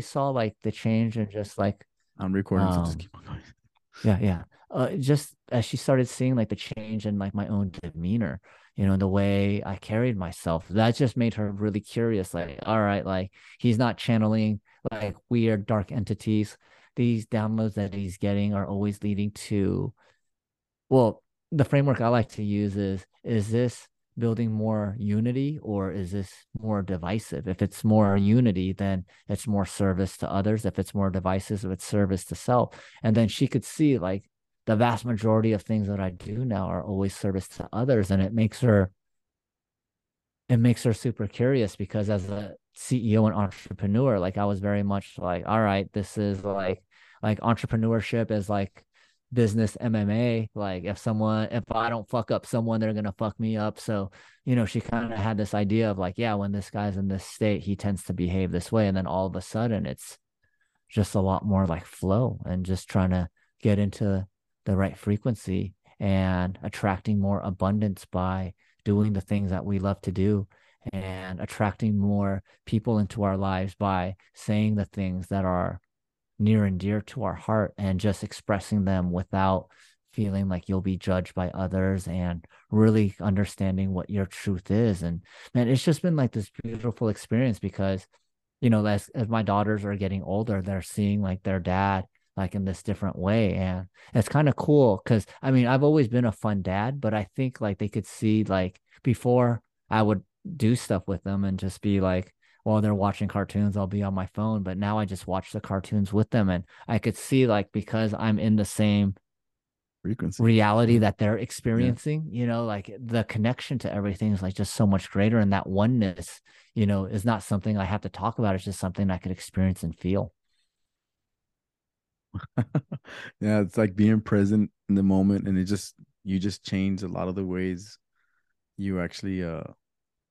saw like the change and just like I'm recording, so just um keep on going. yeah yeah uh just as she started seeing like the change in like my own demeanor you know the way i carried myself that just made her really curious like all right like he's not channeling like weird dark entities these downloads that he's getting are always leading to well the framework i like to use is is this building more unity or is this more divisive? If it's more unity then it's more service to others. If it's more divisive it's service to self. And then she could see like the vast majority of things that i do now are always service to others and it makes her it makes her super curious because as a ceo and entrepreneur like i was very much like all right this is like like entrepreneurship is like business MMA. Like if someone, if I don't fuck up someone, they're gonna fuck me up. So, you know, she kind of had this idea of like, yeah, when this guy's in this state, he tends to behave this way. And then all of a sudden it's just a lot more like flow and just trying to get into the right frequency and attracting more abundance by doing the things that we love to do and attracting more people into our lives by saying the things that are near and dear to our heart and just expressing them without feeling like you'll be judged by others and really understanding what your truth is. And man it's just been like this beautiful experience because you know as as my daughters are getting older they're seeing like their dad like in this different way. And it's kind of cool cuz I mean I've always been a fun dad but I think like they could see like before I would do stuff with them and just be like while they're watching cartoons, I'll be on my phone. But now I just watch the cartoons with them. And I could see like because I'm in the same Frequency. reality that they're experiencing, you know, like the connection to everything is like just so much greater. And that oneness, you know, is not something I have to talk about. It's just something I could experience and feel. yeah, it's like being present in the moment, and it just you just change a lot of the ways you actually uh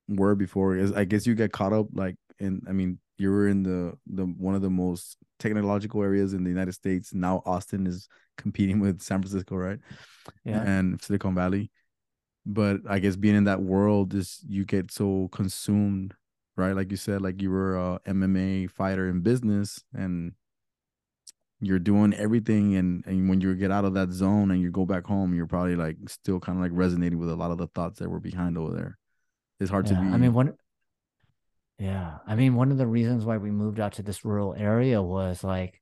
were before. Is I guess you get caught up like in. I mean, you were in the the one of the most technological areas in the United States. Now Austin is competing with San Francisco, right? Yeah. And Silicon Valley. But I guess being in that world is you get so consumed, right? Like you said, like you were a MMA fighter in business and you're doing everything and and when you get out of that zone and you go back home, you're probably like still kind of like resonating with a lot of the thoughts that were behind over there. It's hard to be I mean, one, yeah. I mean, one of the reasons why we moved out to this rural area was like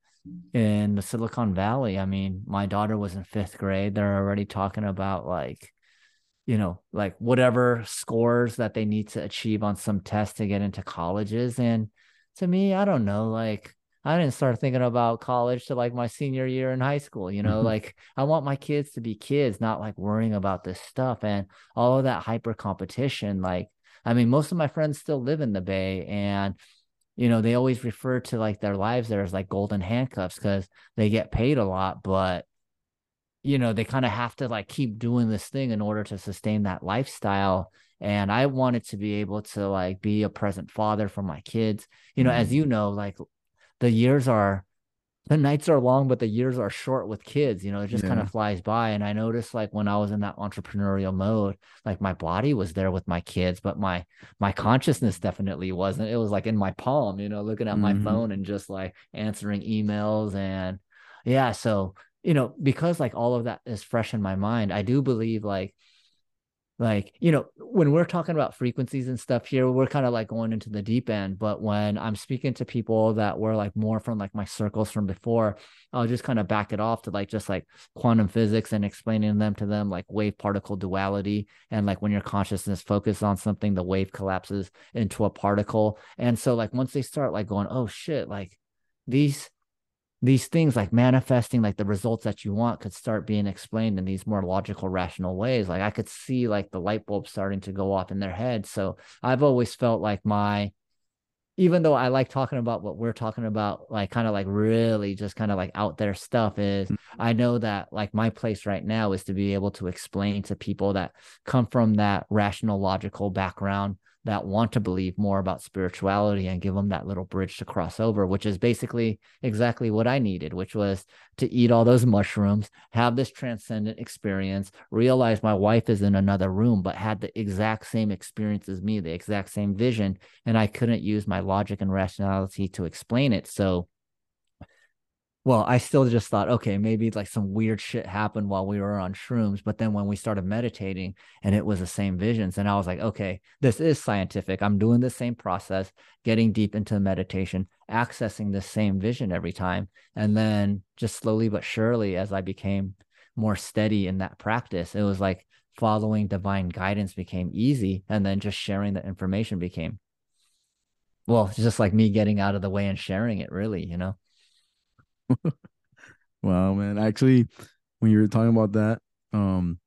in the Silicon Valley. I mean, my daughter was in fifth grade. They're already talking about like, you know, like whatever scores that they need to achieve on some test to get into colleges. And to me, I don't know, like I didn't start thinking about college to like my senior year in high school, you know, like I want my kids to be kids, not like worrying about this stuff and all of that hyper competition. Like, I mean, most of my friends still live in the Bay and you know, they always refer to like their lives there as like golden handcuffs because they get paid a lot, but you know, they kind of have to like keep doing this thing in order to sustain that lifestyle. And I wanted to be able to like be a present father for my kids. You know, as mm-hmm. you know, like the years are the nights are long, but the years are short with kids. You know, it just kind of flies by. And I noticed like when I was in that entrepreneurial mode, like my body was there with my kids, but my my consciousness definitely wasn't. It was like in my palm, you know, looking at my Mhm. phone and just like answering emails and yeah. So, you know, because like all of that is fresh in my mind, I do believe like like you know when we're talking about frequencies and stuff here we're kind of like going into the deep end but when i'm speaking to people that were like more from like my circles from before i'll just kind of back it off to like just like quantum physics and explaining them to them like wave particle duality and like when your consciousness focuses on something the wave collapses into a particle. And so like once they start like going oh shit like these these things like manifesting like the results that you want could start being explained in these more logical rational ways. Like i could see like the light bulb starting to go off in their head. So i've always felt like my even though i like talking about what we're talking about like kind of like really just kind of like out there stuff is mm-hmm. i know that like my place right now is to be able to explain to people that come from that rational logical background that want to believe more about spirituality and give them that little bridge to cross over, which is basically exactly what I needed, which was to eat all those mushrooms, have this transcendent experience, realize my wife is in another room, but had the exact same experience as me, the exact same vision. And I couldn't use my logic and rationality to explain it. So well, I still just thought, okay, maybe like some weird shit happened while we were on shrooms. But then when we started meditating and it was the same visions, and I was like, okay, this is scientific. I'm doing the same process, getting deep into meditation, accessing the same vision every time. And then just slowly but surely, as I became more steady in that practice, it was like following divine guidance became easy. And then just sharing the information became, well, just like me getting out of the way and sharing it, really, you know? wow, man. Actually, when you were talking about that, um,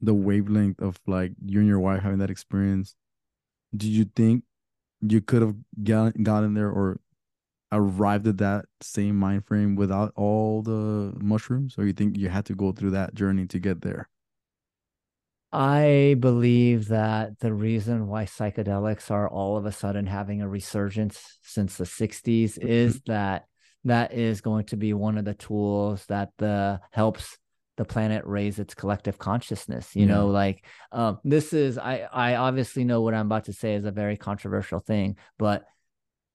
the wavelength of like you and your wife having that experience, did you think you could have got gotten there or arrived at that same mind frame without all the mushrooms, or you think you had to go through that journey to get there? I believe that the reason why psychedelics are all of a sudden having a resurgence since the 60s is that that is going to be one of the tools that the helps the planet raise its collective consciousness you yeah. know like um, this is i i obviously know what i'm about to say is a very controversial thing but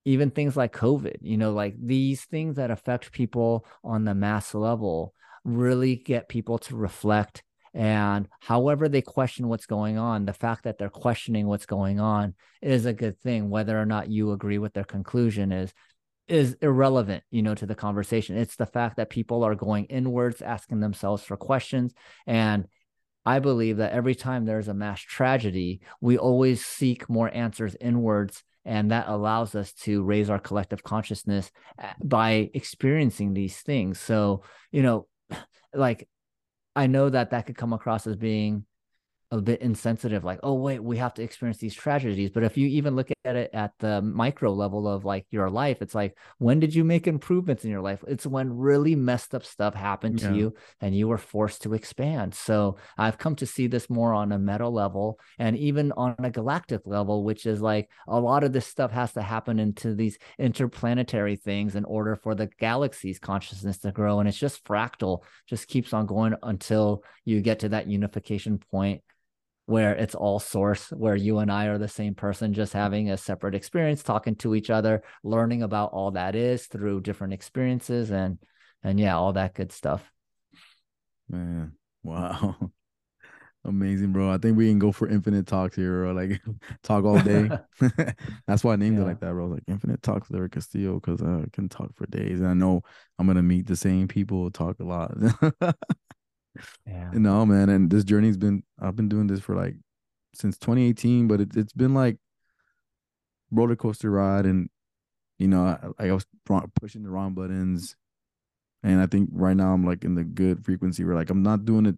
even things like covid you know like these things that affect people on the mass level really get people to reflect and however they question what's going on the fact that they're questioning what's going on is a good thing whether or not you agree with their conclusion is is irrelevant, you know, to the conversation. It's the fact that people are going inwards, asking themselves for questions. And I believe that every time there's a mass tragedy, we always seek more answers inwards. And that allows us to raise our collective consciousness uh, by experiencing these things. So, you know, like I know that that could come across as being a bit insensitive like oh wait we have to experience these tragedies. But if you even look at it at the micro level of like your life it's like when did you make improvements in your life? It's when really messed up stuff happened yeah. to you and you were forced to expand. So i've come to see this more on a meta level and even on a galactic level which is like a lot of this stuff has to happen into these interplanetary things in order for the galaxy's consciousness to grow and it's just fractal just keeps on going until you get to that unification point where it's all source, where you and I are the same person, just having a separate experience, talking to each other, learning about all that is through different experiences and and yeah, all that good stuff. Man, wow. Amazing, bro. I think we can go for infinite talks here, or like talk all day. That's why I named yeah. it like that, bro. Like infinite talks, Eric Castillo, because I can talk for days, and I know I'm gonna meet the same people, talk a lot. Yeah. No, man. And this journey's been I've been doing this for like since 2018, but it, it's been like roller coaster ride and you know, I, I was pushing the wrong buttons. And I think right now I'm like in the good frequency where like I'm not doing it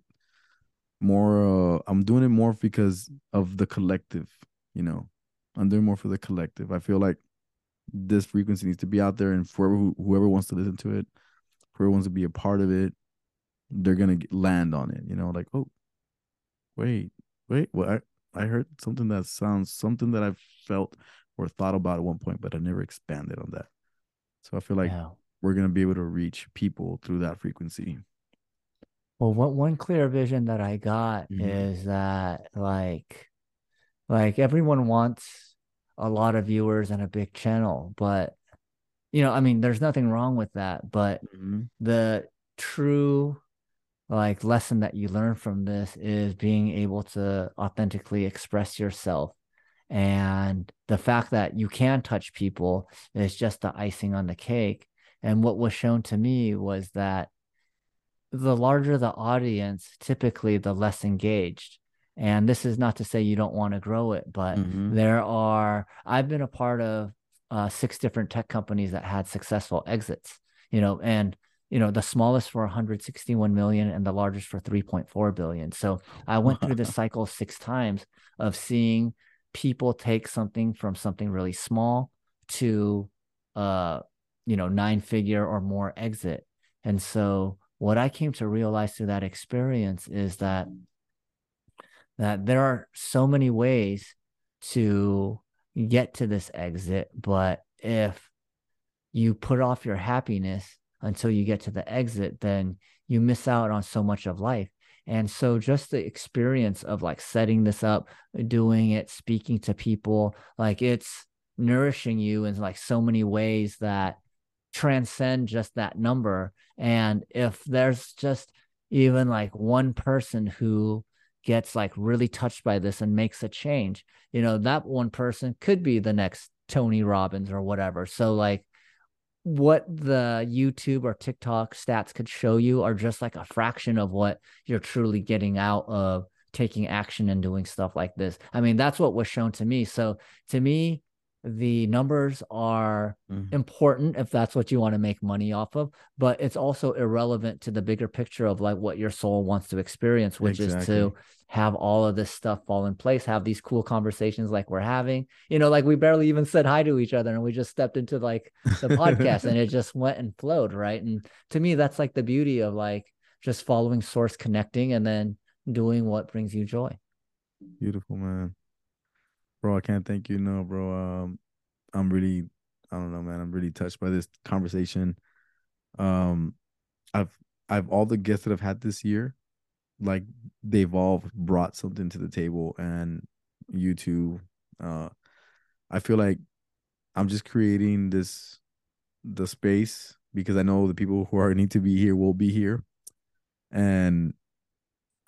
more uh I'm doing it more because of the collective, you know. I'm doing more for the collective. I feel like this frequency needs to be out there and for whoever wants to listen to it, whoever wants to be a part of it, they're gonna land on it. You know, like oh, wait, wait, what? I, I heard something that sounds something that I've felt or thought about at one point, but I never expanded on that. So I feel like yeah. we're gonna be able to reach people through that frequency. Well, what one clear vision that I got mm-hmm. is that like like everyone wants a lot of viewers and a big channel, but you know, I mean, there's nothing wrong with that, but mm-hmm. the true like lesson that you learn from this is being able to authentically express yourself. And the fact that you can touch people is just the icing on the cake. And what was shown to me was that the larger the audience typically the less engaged. And this is not to say you don't want to grow it but mm-hmm. there are i've been a part of uh, six different tech companies that had successful exits you know and you know the smallest for 161 million and the largest for 3.4 billion so i went through this cycle six times of seeing people take something from something really small to uh you know nine figure or more exit and so what i came to realize through that experience is that that there are so many ways to get to this exit. But if you put off your happiness until you get to the exit, then you miss out on so much of life. And so just the experience of like setting this up, doing it, speaking to people, like it's nourishing you in like so many ways that transcend just that number. And if there's just even like one person who gets like really touched by this and makes a change, you know, that one person could be the next Tony Robbins or whatever. So like what the YouTube or TikTok stats could show you are just like a fraction of what you're truly getting out of taking action and doing stuff like this. I mean, that's what was shown to me. So to me, the numbers are mm-hmm. important if that's what you want to make money off of but it's also irrelevant to the bigger picture of like what your soul wants to experience which exactly. is to have all of this stuff fall in place have these cool conversations like we're having you know like we barely even said hi to each other and we just stepped into like the podcast and it just went and flowed right and to me that's like the beauty of like just following source connecting and then doing what brings you joy beautiful man bro. I can't thank you no, bro. Um, I'm really, I don't know, man. I'm really touched by this conversation. Um, I've, I've all the guests that I've had this year, like they've all brought something to the table, and you too. Uh, I feel like I'm just creating this, the space because I know the people who are need to be here will be here, and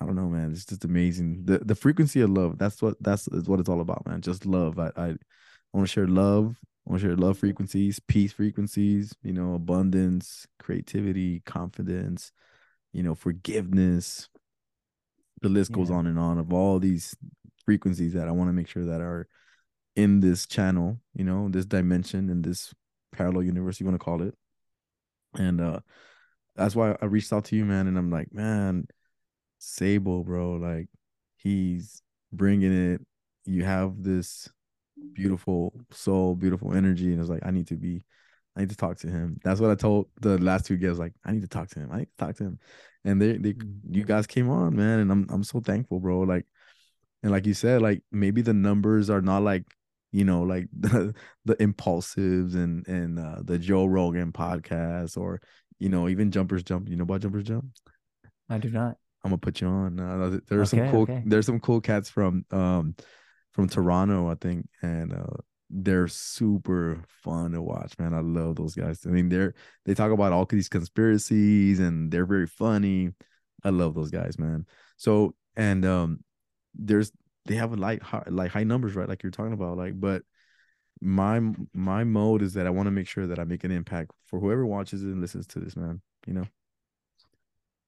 I don't know, man. It's just amazing. The the frequency of love. That's what that's is what it's all about, man. Just love. I I, I want to share love. I want to share love frequencies, peace frequencies, you know, abundance, creativity, confidence, you know, forgiveness. The list yeah. goes on and on of all these frequencies that I want to make sure that are in this channel, you know, this dimension in this parallel universe, you want to call it. And uh that's why I reached out to you, man. And I'm like, man, Seibo, bro, like he's bringing it. You have this beautiful soul, beautiful energy, and it's like I need to be, I need to talk to him. That's what I told the last two guys. Like I need to talk to him. I need to talk to him, and they, they, mm-hmm. you guys came on, man, and I'm, I'm so thankful, bro. Like, and like you said, like maybe the numbers are not like you know like the the Impaulsives and and uh, the Joe Rogan podcast or you know even Jumpers Jump. You know about Jumpers Jump? I do not. I'm gonna put you on. Uh, there's okay, some cool. Okay. There's some cool cats from um from Toronto, I think, and uh, they're super fun to watch. Man, I love those guys. I mean, they're they talk about all these conspiracies and they're very funny. I love those guys, man. So and um, there's they have a like high, like high numbers, right? Like you're talking about, like but my my mode is that I want to make sure that I make an impact for whoever watches it and listens to this, man. You know.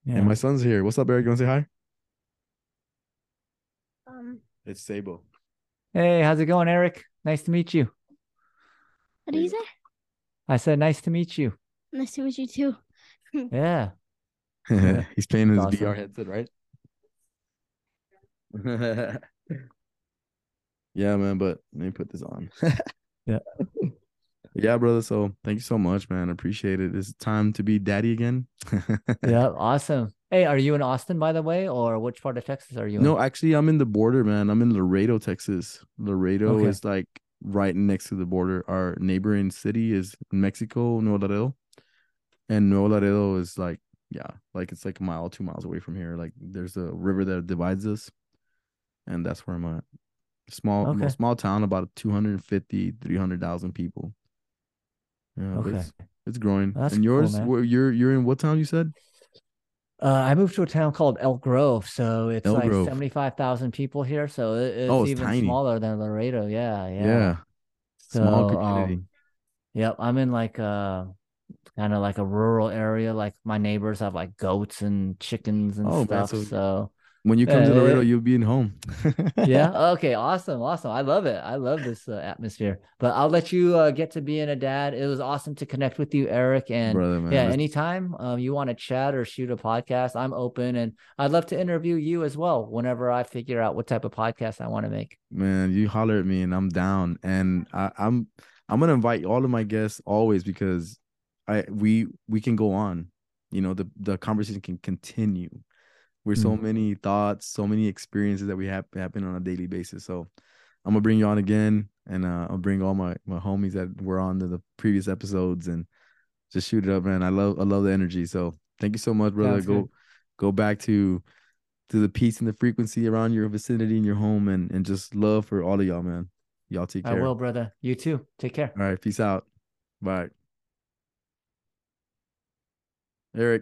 Yeah. And my son's here. What's up, Eric? You want to say hi? Um, it's Seibo. Hey, how's it going, Eric? Nice to meet you. What did you say? I said nice to meet you. Nice to meet you too. yeah. He's playing his awesome. VR headset, right? yeah, man. But let me put this on. yeah. Yeah, brother. So thank you so much, man. Appreciate it. It's time to be daddy again. yeah, awesome. Hey, are you in Austin, by the way, or which part of Texas are you in? No, actually, I'm in the border, man. I'm in Laredo, Texas. Laredo okay. is like right next to the border. Our neighboring city is Mexico, Nuevo Laredo. And Nuevo Laredo is like, yeah, like it's like a mile, two miles away from here. Like there's a river that divides us. And that's where I'm at. Small, okay. small town, about 250, 300,000 people. Yeah, okay. It's, it's growing. That's and yours, cool, you're you're in what town you said? Uh, I moved to a town called Elk Grove, so it's Elk like seventy five thousand people here. So it, it's, oh, it's even tiny. smaller than Laredo. Yeah, yeah. Yeah. So, Small community. Um, yep, I'm in like a uh, kind of like a rural area. Like my neighbors have like goats and chickens and oh, stuff. Man, so, so when you come to Laredo, you'll be in home. yeah. Okay. Awesome. Awesome. I love it. I love this uh, atmosphere. But I'll let you uh, get to being a dad. It was awesome to connect with you, Eric. And Brother, yeah, anytime um, you want to chat or shoot a podcast, I'm open, and I'd love to interview you as well. Whenever I figure out what type of podcast I want to make. Man, you holler at me, and I'm down. And I, I'm I'm gonna invite all of my guests always because I we we can go on. You know, the the conversation can continue we're so mm-hmm. many thoughts, so many experiences that we have happen on a daily basis. So I'm gonna bring you on again, and uh, I'll bring all my my homies that were on the, the previous episodes, and just shoot it up, man. I love I love the energy. So thank you so much, brother. Sounds go good. go back to to the peace and the frequency around your vicinity and your home, and and just love for all of y'all, man. Y'all take care. I will, brother. You too. Take care. All right, peace out. Bye. Eric.